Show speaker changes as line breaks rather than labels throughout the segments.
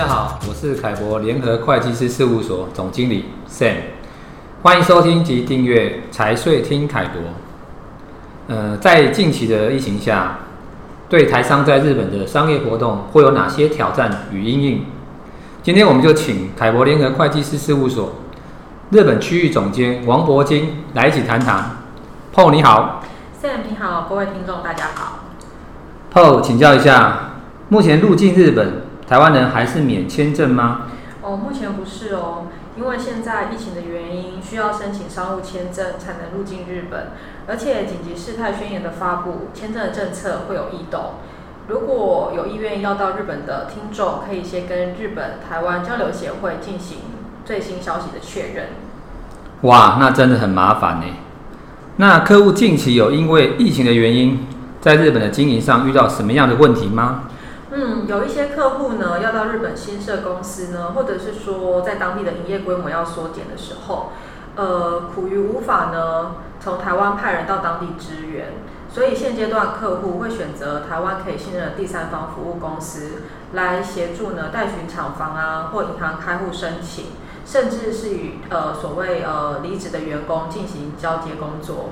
家好，我是凯博联合会计师事务所总经理 Sam，欢迎收听及订阅财税听凯博。呃，在近期的疫情下，对台商在日本的商业活动会有哪些挑战与因应？今天我们就请凯博联合会计师事务所日本区域总监王博金来一起谈谈。Paul 你好
，Sam 你好，各位听众大家好。
Paul 请教一下，目前入境日本，台湾人还是免签证吗？
哦，目前不是哦，因为现在疫情的原因，需要申请商务签证才能入境日本，而且紧急事态宣言的发布，签证的政策会有异动。如果有意愿要到日本的听众，可以先跟日本台湾交流协会进行最新消息的确认。
哇，那真的很麻烦呢。那客户近期有因为疫情的原因，在日本的经营上遇到什么样的问题吗？
嗯，有一些客户呢，要到日本新设公司呢，或者是说在当地的营业规模要缩减的时候，呃，苦于无法呢从台湾派人到当地支援，所以现阶段客户会选择台湾可以信任的第三方服务公司来协助呢代询厂房啊或银行开户申请，甚至是与呃所谓呃离职的员工进行交接工作。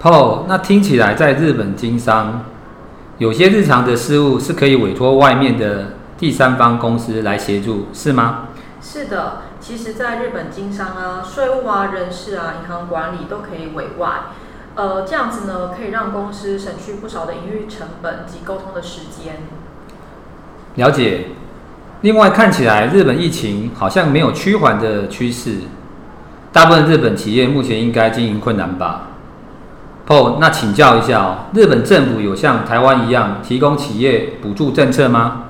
Paul，那听起来在日本经商。有些日常的事务是可以委托外面的第三方公司来协助，是吗？
是的，其实，在日本经商啊、税务啊、人事啊、银行管理都可以委外，呃，这样子呢，可以让公司省去不少的营运成本及沟通的时间。
了解。另外，看起来日本疫情好像没有趋缓的趋势，大部分日本企业目前应该经营困难吧？哦，那请教一下哦，日本政府有像台湾一样提供企业补助政策吗？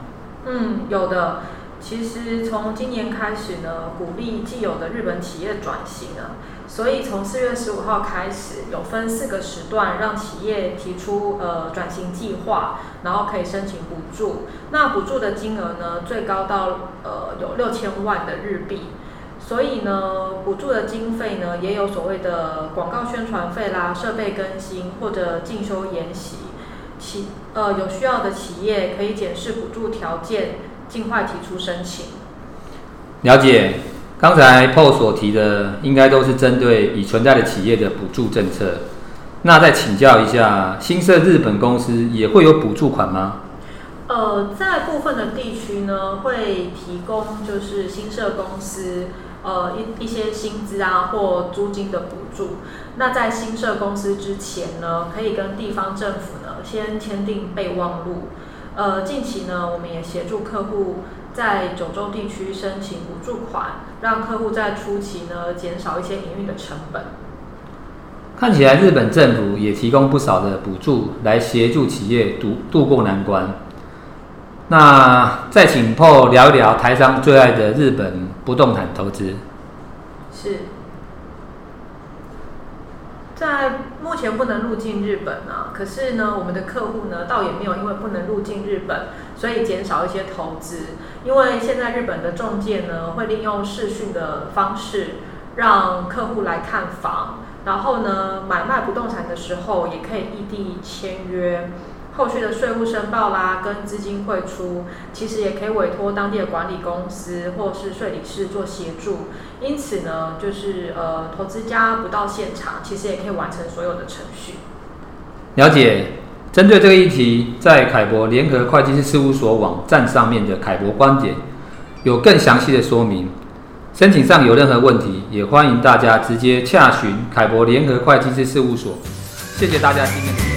嗯，有的。其实从今年开始呢，鼓励既有的日本企业转型啊，所以从四月十五号开始，有分四个时段让企业提出呃转型计划，然后可以申请补助。那补助的金额呢，最高到呃有六千万的日币。所以呢，补助的经费呢，也有所谓的广告宣传费啦、设备更新或者进修研习。企呃有需要的企业可以检视补助条件，尽快提出申请。
了解，刚才 Paul 所提的，应该都是针对已存在的企业的补助政策。那再请教一下，新设日本公司也会有补助款吗？
呃，在部分的地区呢，会提供就是新设公司。呃，一一些薪资啊或租金的补助。那在新设公司之前呢，可以跟地方政府呢先签订备忘录。呃，近期呢，我们也协助客户在九州地区申请补助款，让客户在初期呢减少一些营运的成本。
看起来日本政府也提供不少的补助来协助企业度度过难关。那再请 Paul 聊一聊台商最爱的日本不动产投资。
是，在目前不能入境日本啊，可是呢，我们的客户呢，倒也没有因为不能入境日本，所以减少一些投资。因为现在日本的中介呢，会利用视讯的方式，让客户来看房，然后呢，买卖不动产的时候，也可以异地签约。后续的税务申报啦，跟资金汇出，其实也可以委托当地的管理公司或是税理师做协助。因此呢，就是呃，投资家不到现场，其实也可以完成所有的程序。
了解。针对这个议题，在凯博联合会计师事务所网站上面的凯博观点有更详细的说明。申请上有任何问题，也欢迎大家直接洽询凯博联合会计师事务所。谢谢大家今天。